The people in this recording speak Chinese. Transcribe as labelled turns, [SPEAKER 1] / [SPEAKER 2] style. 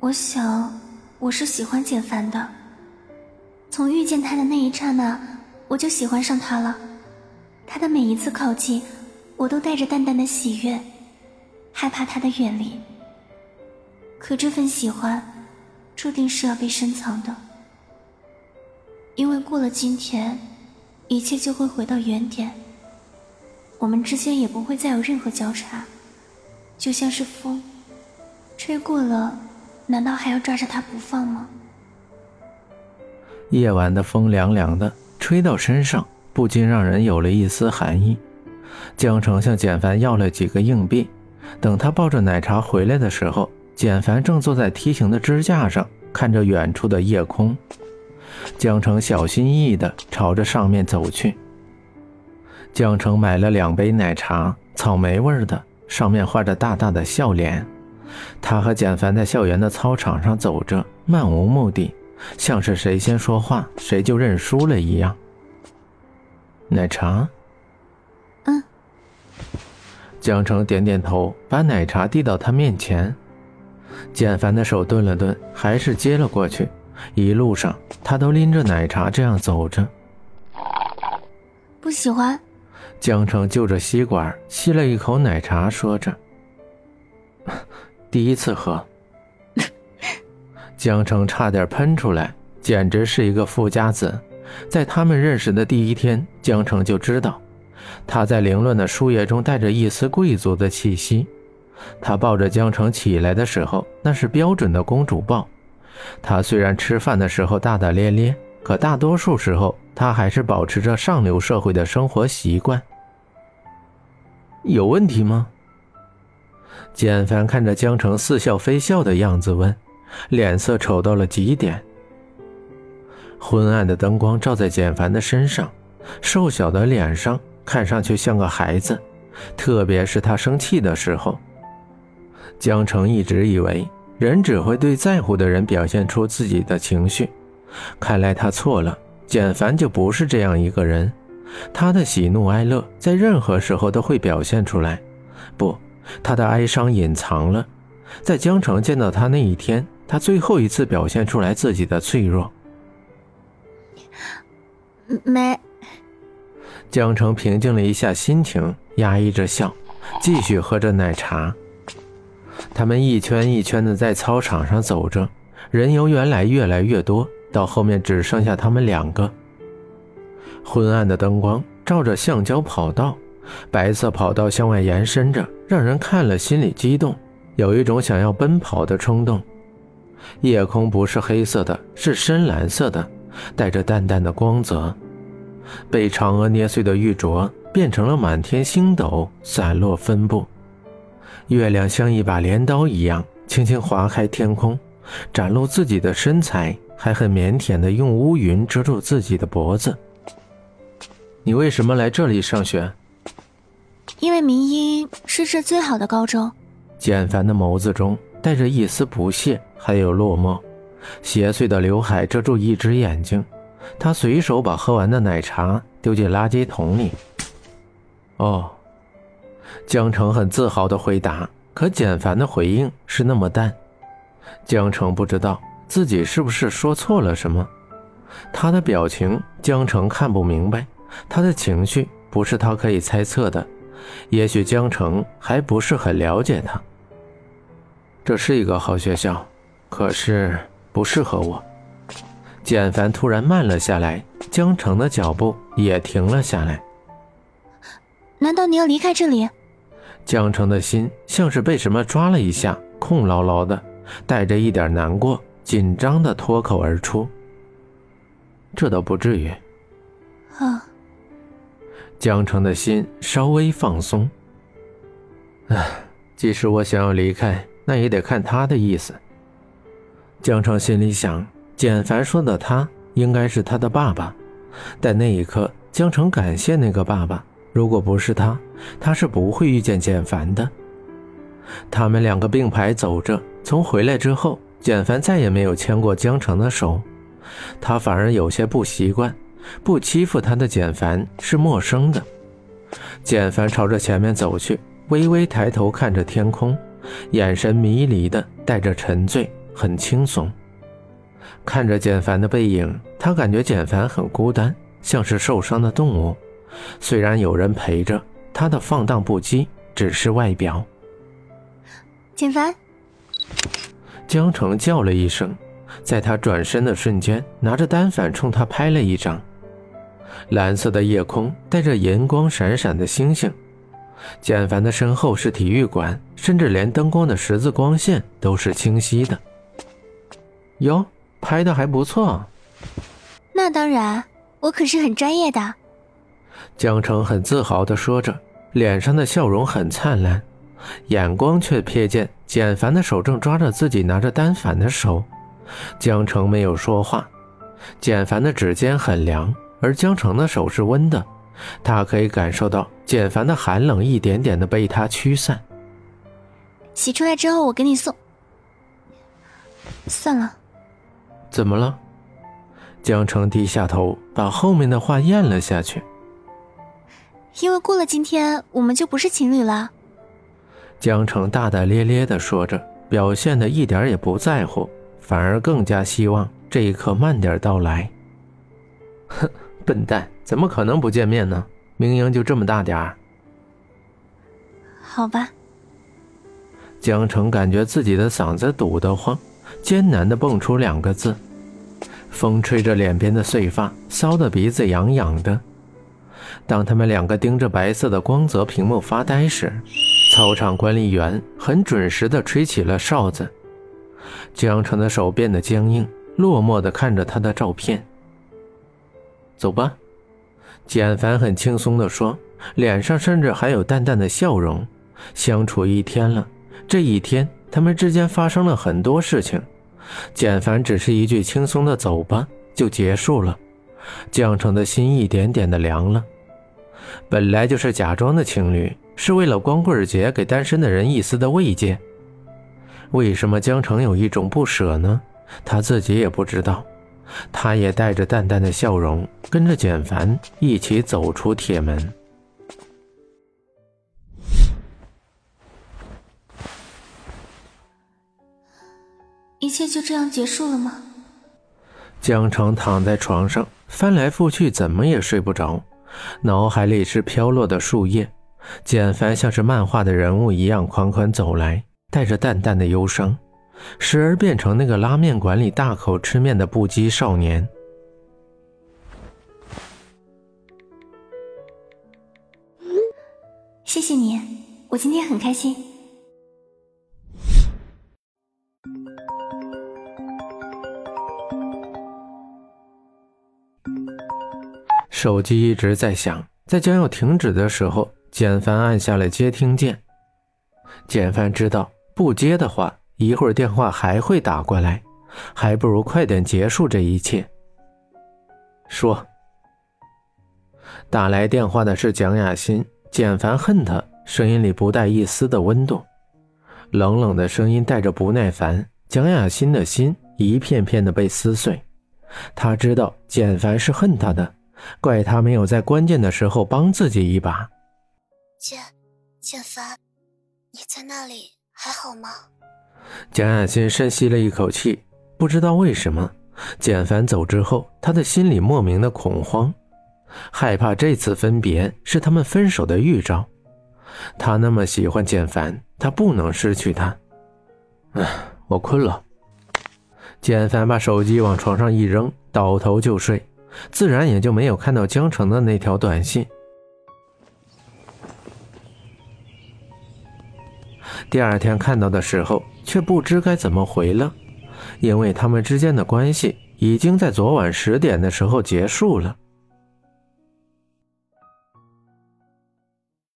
[SPEAKER 1] 我想我是喜欢简凡的。从遇见他的那一刹那，我就喜欢上他了。他的每一次靠近，我都带着淡淡的喜悦，害怕他的远离。可这份喜欢，注定是要被深藏的，因为过了今天，一切就会回到原点。我们之间也不会再有任何交叉，就像是风，吹过了，难道还要抓着他不放吗？
[SPEAKER 2] 夜晚的风凉凉的，吹到身上，不禁让人有了一丝寒意。江城向简凡要了几个硬币，等他抱着奶茶回来的时候，简凡正坐在梯形的支架上，看着远处的夜空。江城小心翼翼地朝着上面走去。江城买了两杯奶茶，草莓味的，上面画着大大的笑脸。他和简凡在校园的操场上走着，漫无目的，像是谁先说话谁就认输了一样。奶茶，
[SPEAKER 1] 嗯。
[SPEAKER 2] 江城点点头，把奶茶递到他面前。简凡的手顿了顿，还是接了过去。一路上，他都拎着奶茶这样走着。
[SPEAKER 1] 不喜欢。
[SPEAKER 2] 江城就着吸管吸了一口奶茶，说着：“第一次喝。”江城差点喷出来，简直是一个富家子。在他们认识的第一天，江城就知道，他在凌乱的书页中带着一丝贵族的气息。他抱着江城起来的时候，那是标准的公主抱。他虽然吃饭的时候大大咧咧，可大多数时候他还是保持着上流社会的生活习惯。有问题吗？简凡看着江城似笑非笑的样子问，脸色丑到了极点。昏暗的灯光照在简凡的身上，瘦小的脸上看上去像个孩子，特别是他生气的时候。江城一直以为人只会对在乎的人表现出自己的情绪，看来他错了。简凡就不是这样一个人。他的喜怒哀乐在任何时候都会表现出来，不，他的哀伤隐藏了。在江城见到他那一天，他最后一次表现出来自己的脆弱。
[SPEAKER 1] 没。
[SPEAKER 2] 江城平静了一下心情，压抑着笑，继续喝着奶茶。他们一圈一圈的在操场上走着，人由原来越来越多，到后面只剩下他们两个。昏暗的灯光照着橡胶跑道，白色跑道向外延伸着，让人看了心里激动，有一种想要奔跑的冲动。夜空不是黑色的，是深蓝色的，带着淡淡的光泽。被嫦娥捏碎的玉镯变成了满天星斗，散落分布。月亮像一把镰刀一样，轻轻划开天空，展露自己的身材，还很腼腆的用乌云遮住自己的脖子。你为什么来这里上学？
[SPEAKER 1] 因为明英是这最好的高中。
[SPEAKER 2] 简凡的眸子中带着一丝不屑，还有落寞。斜碎的刘海遮住一只眼睛，他随手把喝完的奶茶丢进垃圾桶里。哦，江城很自豪的回答。可简凡的回应是那么淡，江城不知道自己是不是说错了什么。他的表情，江城看不明白。他的情绪不是他可以猜测的，也许江城还不是很了解他。这是一个好学校，可是不适合我。简凡突然慢了下来，江城的脚步也停了下来。
[SPEAKER 1] 难道你要离开这里？
[SPEAKER 2] 江城的心像是被什么抓了一下，空牢牢的，带着一点难过、紧张的脱口而出：“这倒不至于。”
[SPEAKER 1] 啊。
[SPEAKER 2] 江城的心稍微放松。唉，即使我想要离开，那也得看他的意思。江城心里想，简凡说的他应该是他的爸爸。但那一刻，江城感谢那个爸爸，如果不是他，他是不会遇见简凡的。他们两个并排走着，从回来之后，简凡再也没有牵过江城的手，他反而有些不习惯。不欺负他的简凡是陌生的。简凡朝着前面走去，微微抬头看着天空，眼神迷离的带着沉醉，很轻松。看着简凡的背影，他感觉简凡很孤单，像是受伤的动物。虽然有人陪着，他的放荡不羁只是外表。
[SPEAKER 1] 简凡，
[SPEAKER 2] 江城叫了一声，在他转身的瞬间，拿着单反冲他拍了一张。蓝色的夜空带着银光闪闪的星星，简凡的身后是体育馆，甚至连灯光的十字光线都是清晰的。哟。拍的还不错，
[SPEAKER 1] 那当然，我可是很专业的。
[SPEAKER 2] 江城很自豪的说着，脸上的笑容很灿烂，眼光却瞥见简凡的手正抓着自己拿着单反的手。江城没有说话。简凡的指尖很凉，而江城的手是温的，他可以感受到简凡的寒冷一点点的被他驱散。
[SPEAKER 1] 洗出来之后，我给你送。算了。
[SPEAKER 2] 怎么了？江城低下头，把后面的话咽了下去。
[SPEAKER 1] 因为过了今天，我们就不是情侣了。
[SPEAKER 2] 江城大大咧咧的说着，表现的一点也不在乎，反而更加希望这一刻慢点到来。哼，笨蛋，怎么可能不见面呢？明英就这么大点儿。
[SPEAKER 1] 好吧。
[SPEAKER 2] 江城感觉自己的嗓子堵得慌。艰难地蹦出两个字，风吹着脸边的碎发，骚得鼻子痒痒的。当他们两个盯着白色的光泽屏幕发呆时，操场管理员很准时地吹起了哨子。江城的手变得僵硬，落寞地看着他的照片。走吧，简凡很轻松地说，脸上甚至还有淡淡的笑容。相处一天了，这一天。他们之间发生了很多事情，简凡只是一句轻松的“走吧”就结束了，江城的心一点点的凉了。本来就是假装的情侣，是为了光棍节给单身的人一丝的慰藉。为什么江城有一种不舍呢？他自己也不知道。他也带着淡淡的笑容，跟着简凡一起走出铁门。
[SPEAKER 1] 一切就这样结束了吗？
[SPEAKER 2] 江城躺在床上翻来覆去，怎么也睡不着，脑海里是飘落的树叶。简凡像是漫画的人物一样款款走来，带着淡淡的忧伤，时而变成那个拉面馆里大口吃面的不羁少年。
[SPEAKER 1] 谢谢你，我今天很开心。
[SPEAKER 2] 手机一直在响，在将要停止的时候，简凡按下了接听键。简凡知道不接的话，一会儿电话还会打过来，还不如快点结束这一切。说，打来电话的是蒋雅欣。简凡恨他，声音里不带一丝的温度，冷冷的声音带着不耐烦。蒋雅欣的心一片片的被撕碎，他知道简凡是恨他的。怪他没有在关键的时候帮自己一把。
[SPEAKER 3] 简，简凡，你在那里还好吗？
[SPEAKER 2] 蒋雅欣深吸了一口气，不知道为什么，简凡走之后，他的心里莫名的恐慌，害怕这次分别是他们分手的预兆。他那么喜欢简凡，他不能失去他。唉，我困了。简凡把手机往床上一扔，倒头就睡。自然也就没有看到江城的那条短信。第二天看到的时候，却不知该怎么回了，因为他们之间的关系已经在昨晚十点的时候结束了。